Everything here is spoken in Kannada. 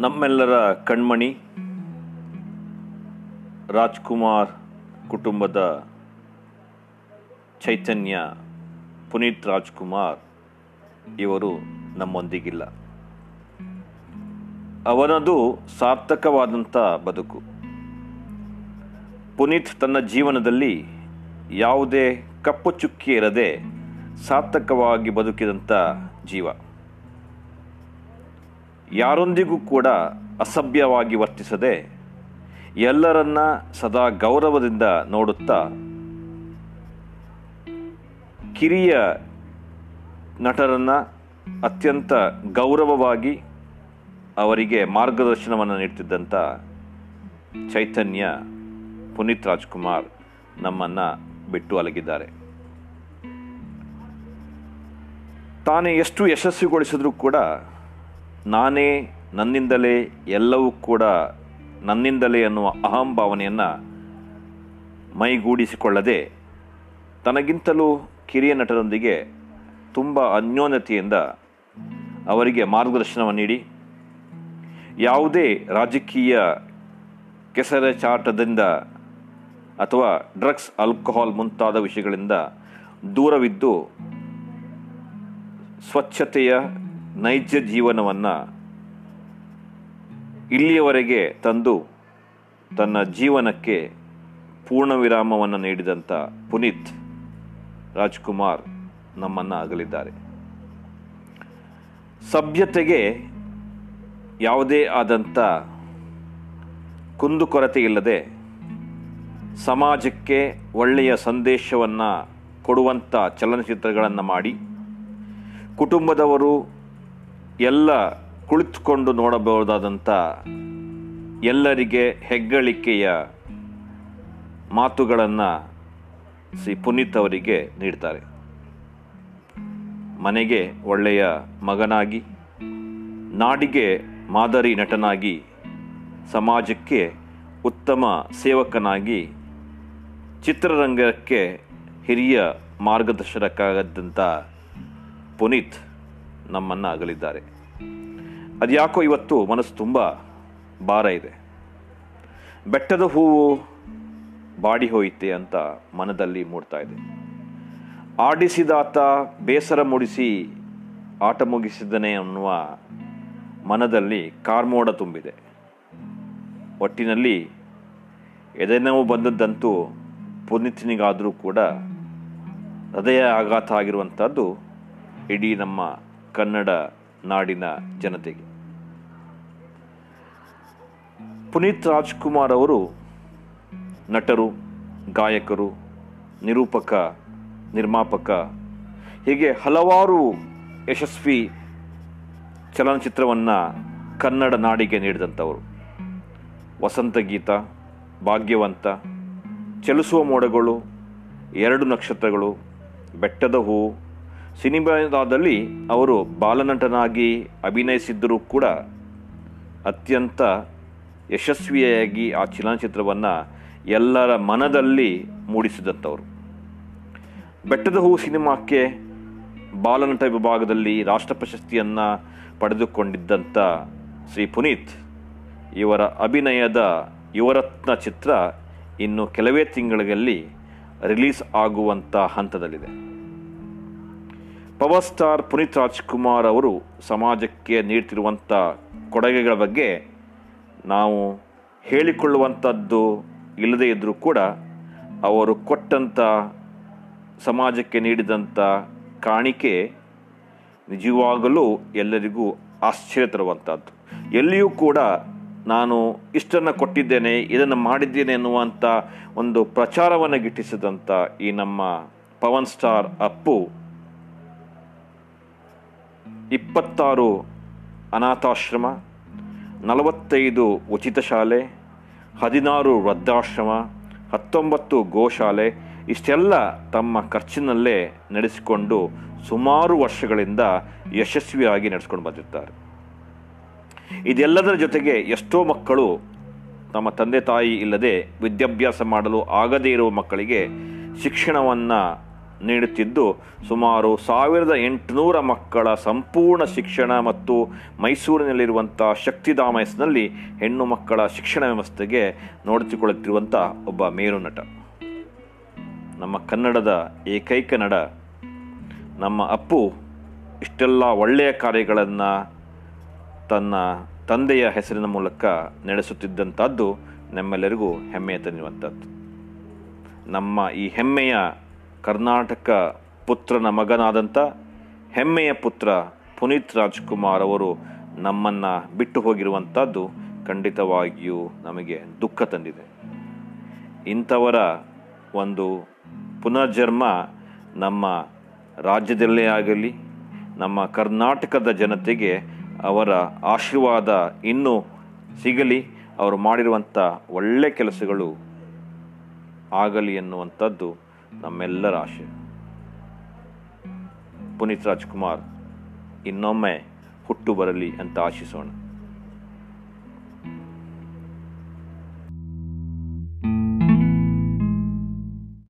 ನಮ್ಮೆಲ್ಲರ ಕಣ್ಮಣಿ ರಾಜ್ಕುಮಾರ್ ಕುಟುಂಬದ ಚೈತನ್ಯ ಪುನೀತ್ ರಾಜ್ಕುಮಾರ್ ಇವರು ನಮ್ಮೊಂದಿಗಿಲ್ಲ. ಅವನದು ಸಾರ್ಥಕವಾದಂಥ ಬದುಕು. ಪುನೀತ್ ತನ್ನ ಜೀವನದಲ್ಲಿ ಯಾವುದೇ ಕಪ್ಪು ಚುಕ್ಕಿ ಇರದೆ ಸಾರ್ಥಕವಾಗಿ ಬದುಕಿದಂಥ ಜೀವ. ಯಾರೊಂದಿಗೂ ಕೂಡ ಅಸಭ್ಯವಾಗಿ ವರ್ತಿಸದೆ ಎಲ್ಲರನ್ನ ಸದಾ ಗೌರವದಿಂದ ನೋಡುತ್ತಾ ಕಿರಿಯ ನಟರನ್ನು ಅತ್ಯಂತ ಗೌರವವಾಗಿ ಅವರಿಗೆ ಮಾರ್ಗದರ್ಶನವನ್ನು ನೀಡ್ತಿದ್ದಂಥ ಚೈತನ್ಯ ಪುನೀತ್ ರಾಜ್ಕುಮಾರ್ ನಮ್ಮನ್ನು ಬಿಟ್ಟು ಅಲಗಿದ್ದಾರೆ. ತಾನೇ ಎಷ್ಟು ಯಶಸ್ವಿಗೊಳಿಸಿದ್ರೂ ಕೂಡ ನಾನೇ ನನ್ನಿಂದಲೇ ಎಲ್ಲವೂ ಕೂಡ ನನ್ನಿಂದಲೇ ಅನ್ನುವ ಅಹಂಭಾವನೆಯನ್ನು ಮೈಗೂಡಿಸಿಕೊಳ್ಳದೆ ತನಗಿಂತಲೂ ಕಿರಿಯ ನಟರೊಂದಿಗೆ ತುಂಬ ಅನ್ಯೋನ್ಯತೆಯಿಂದ ಅವರಿಗೆ ಮಾರ್ಗದರ್ಶನವನ್ನು ನೀಡಿ, ಯಾವುದೇ ರಾಜಕೀಯ ಕೆಸರಚಾಟದಿಂದ ಅಥವಾ ಡ್ರಗ್ಸ್, ಆಲ್ಕೋಹಾಲ್ ಮುಂತಾದ ವಿಷಯಗಳಿಂದ ದೂರವಿದ್ದು ಸ್ವಚ್ಛತೆಯ ನೈಜ ಜೀವನವನ್ನು ಇಲ್ಲಿಯವರೆಗೆ ತಂದು ತನ್ನ ಜೀವನಕ್ಕೆ ಪೂರ್ಣ ವಿರಾಮವನ್ನು ನೀಡಿದಂಥ ಪುನೀತ್ ರಾಜ್ಕುಮಾರ್ ನಮ್ಮನ್ನು ಅಗಲಿದ್ದಾರೆ. ಸಭ್ಯತೆಗೆ ಯಾವುದೇ ಆದಂಥ ಕುಂದುಕೊರತೆ ಇಲ್ಲದೆ ಸಮಾಜಕ್ಕೆ ಒಳ್ಳೆಯ ಸಂದೇಶವನ್ನು ಕೊಡುವಂಥ ಚಲನಚಿತ್ರಗಳನ್ನು ಮಾಡಿ ಕುಟುಂಬದವರು ಎಲ್ಲ ಕುಳಿತುಕೊಂಡು ನೋಡಬಹುದಾದಂಥ ಎಲ್ಲರಿಗೆ ಹೆಗ್ಗಳಿಕೆಯ ಮಾತುಗಳನ್ನು ಶ್ರೀ ಪುನೀತ್ ಅವರಿಗೆ ನೀಡ್ತಾರೆ. ಮನೆಗೆ ಒಳ್ಳೆಯ ಮಗನಾಗಿ, ನಾಡಿಗೆ ಮಾದರಿ ನಟನಾಗಿ, ಸಮಾಜಕ್ಕೆ ಉತ್ತಮ ಸೇವಕನಾಗಿ, ಚಿತ್ರರಂಗಕ್ಕೆ ಹಿರಿಯ ಮಾರ್ಗದರ್ಶನಕ್ಕಾಗದ್ದಂಥ ಪುನೀತ್ ನಮ್ಮನ್ನು ಅಗಲಿದ್ದಾರೆ ಅದ್ಯಾಕೋ ಇವತ್ತು ಮನಸ್ಸು ತುಂಬ ಭಾರ ಇದೆ. ಬೆಟ್ಟದ ಹೂವು ಬಾಡಿ ಹೋಯಿತೆ ಅಂತ ಮನದಲ್ಲಿ ಮೂಡ್ತಾ ಇದೆ. ಆಡಿಸಿದಾತ ಬೇಸರ ಮೂಡಿಸಿ ಆಟ ಮುಗಿಸಿದನೇ ಅನ್ನುವ ಮನದಲ್ಲಿ ಕಾರ್ಮೋಡ ತುಂಬಿದೆ. ಒಟ್ಟಿನಲ್ಲಿ ಎದೆನೋವು ಬಂದದ್ದಂತೂ ಪುನೀತನಿಗಾದರೂ ಕೂಡ ಹೃದಯ ಆಘಾತ ಆಗಿರುವಂಥದ್ದು ಇಡೀ ನಮ್ಮ ಕನ್ನಡ ನಾಡಿನ ಜನತೆಗೆ. ಪುನೀತ್ ರಾಜ್ಕುಮಾರ್ ಅವರು ನಟರು, ಗಾಯಕರು, ನಿರೂಪಕ, ನಿರ್ಮಾಪಕ, ಹೀಗೆ ಹಲವಾರು ಯಶಸ್ವಿ ಚಲನಚಿತ್ರವನ್ನು ಕನ್ನಡ ನಾಡಿಗೆ ನೀಡಿದಂಥವರು. ವಸಂತ ಗೀತ, ಭಾಗ್ಯವಂತ, ಚಲಿಸುವ ಮೋಡಗಳು, ಎರಡು ನಕ್ಷತ್ರಗಳು, ಬೆಟ್ಟದ ಹೂ ಸಿನಿಮಾದಲ್ಲಿ ಅವರು ಬಾಲನಟನಾಗಿ ಅಭಿನಯಿಸಿದ್ದರೂ ಕೂಡ ಅತ್ಯಂತ ಯಶಸ್ವಿಯಾಗಿ ಆ ಚಲನಚಿತ್ರವನ್ನು ಎಲ್ಲರ ಮನದಲ್ಲಿ ಮೂಡಿಸಿದಂಥವರು ಬೆಟ್ಟದ ಹೂ ಸಿನಿಮಾಕ್ಕೆ ಬಾಲನಟ ವಿಭಾಗದಲ್ಲಿ ರಾಷ್ಟ್ರ ಪ್ರಶಸ್ತಿಯನ್ನು ಪಡೆದುಕೊಂಡಿದ್ದಂಥ ಶ್ರೀ ಪುನೀತ್, ಇವರ ಅಭಿನಯದ ಯುವರತ್ನ ಚಿತ್ರ ಇನ್ನು ಕೆಲವೇ ತಿಂಗಳಲ್ಲಿ ರಿಲೀಸ್ ಆಗುವಂಥ ಹಂತದಲ್ಲಿದೆ. ಪವರ್ ಸ್ಟಾರ್ ಪುನೀತ್ ರಾಜ್ಕುಮಾರ್ ಅವರು ಸಮಾಜಕ್ಕೆ ನೀಡ್ತಿರುವಂಥ ಕೊಡುಗೆಗಳ ಬಗ್ಗೆ ನಾವು ಹೇಳಿಕೊಳ್ಳುವಂಥದ್ದು ಇಲ್ಲದೇ ಇದ್ದರೂ ಕೂಡ ಅವರು ಕೊಟ್ಟಂಥ ಸಮಾಜಕ್ಕೆ ನೀಡಿದಂಥ ಕಾಣಿಕೆ ನಿಜವಾಗಲೂ ಎಲ್ಲರಿಗೂ ಆಶ್ಚರ್ಯ ತರುವಂಥದ್ದು ಎಲ್ಲಿಯೂ ಕೂಡ ನಾನು ಇಷ್ಟನ್ನು ಕೊಟ್ಟಿದ್ದೇನೆ, ಇದನ್ನು ಮಾಡಿದ್ದೇನೆ ಎನ್ನುವಂಥ ಒಂದು ಪ್ರಚಾರವನ್ನು ಗಿಟ್ಟಿಸಿದಂಥ ಈ ನಮ್ಮ ಪವನ್ ಸ್ಟಾರ್ ಅಪ್ಪು ಇಪ್ಪತ್ತಾರು ಅನಾಥಾಶ್ರಮ, ನಲವತ್ತೈದು ಉಚಿತ ಶಾಲೆ ಹದಿನಾರು ವೃದ್ಧಾಶ್ರಮ, ಹತ್ತೊಂಬತ್ತು ಗೋಶಾಲೆ, ಇಷ್ಟೆಲ್ಲ ತಮ್ಮ ಖರ್ಚಿನಲ್ಲೇ ನಡೆಸಿಕೊಂಡು ಸುಮಾರು ವರ್ಷಗಳಿಂದ ಯಶಸ್ವಿಯಾಗಿ ನಡೆಸ್ಕೊಂಡು ಬಂದಿರ್ತಾರೆ ಇದೆಲ್ಲದರ ಜೊತೆಗೆ ಎಷ್ಟೋ ಮಕ್ಕಳು ತಮ್ಮ ತಂದೆ ತಾಯಿ ಇಲ್ಲದೆ ವಿದ್ಯಾಭ್ಯಾಸ ಮಾಡಲು ಆಗದೇ ಇರುವ ಮಕ್ಕಳಿಗೆ ಶಿಕ್ಷಣವನ್ನು ನೀಡುತ್ತಿದ್ದು ಸುಮಾರು ಸಾವಿರದ ಎಂಟುನೂರ ಮಕ್ಕಳ ಸಂಪೂರ್ಣ ಶಿಕ್ಷಣ ಮತ್ತು ಮೈಸೂರಿನಲ್ಲಿರುವಂಥ ಶಕ್ತಿಧಾಮ ಹೆಸರಿನಲ್ಲಿ ಹೆಣ್ಣು ಮಕ್ಕಳ ಶಿಕ್ಷಣ ವ್ಯವಸ್ಥೆಗೆ ನೋಡಿಕೊಳ್ಳುತ್ತಿರುವಂಥ ಒಬ್ಬ ಮೇರು ನಟ. ನಮ್ಮ ಕನ್ನಡದ ಏಕೈಕ ನಡ ನಮ್ಮ ಅಪ್ಪು ಇಷ್ಟೆಲ್ಲ ಒಳ್ಳೆಯ ಕಾರ್ಯಗಳನ್ನು ತನ್ನ ತಂದೆಯ ಹೆಸರಿನ ಮೂಲಕ ನಡೆಸುತ್ತಿದ್ದಂಥದ್ದು ನಮ್ಮೆಲ್ಲರಿಗೂ ಹೆಮ್ಮೆಯ ತಂದಿರುವಂಥದ್ದು. ನಮ್ಮ ಈ ಹೆಮ್ಮೆಯ ಕರ್ನಾಟಕ ಪುತ್ರನ ಮಗನಾದಂಥ ಹೆಮ್ಮೆಯ ಪುತ್ರ ಪುನೀತ್ ರಾಜ್ಕುಮಾರ್ ಅವರು ನಮ್ಮನ್ನು ಬಿಟ್ಟು ಹೋಗಿರುವಂಥದ್ದು ಖಂಡಿತವಾಗಿಯೂ ನಮಗೆ ದುಃಖ ತಂದಿದೆ. ಇಂಥವರ ಒಂದು ಪುನರ್ಜನ್ಮ ನಮ್ಮ ರಾಜ್ಯದಲ್ಲೇ ಆಗಲಿ, ನಮ್ಮ ಕರ್ನಾಟಕದ ಜನತೆಗೆ ಅವರ ಆಶೀರ್ವಾದ ಇನ್ನೂ ಸಿಗಲಿ, ಅವರು ಮಾಡಿರುವಂಥ ಒಳ್ಳೆ ಕೆಲಸಗಳು ಆಗಲಿ ಎನ್ನುವಂಥದ್ದು ನಮ್ಮೆಲ್ಲರ ಆಶೆ. ಪುನೀತ್ ರಾಜ್ಕುಮಾರ್ ಇನ್ನೊಮ್ಮೆ ಹುಟ್ಟು ಬರಲಿ ಅಂತ ಆಶಿಸೋಣ.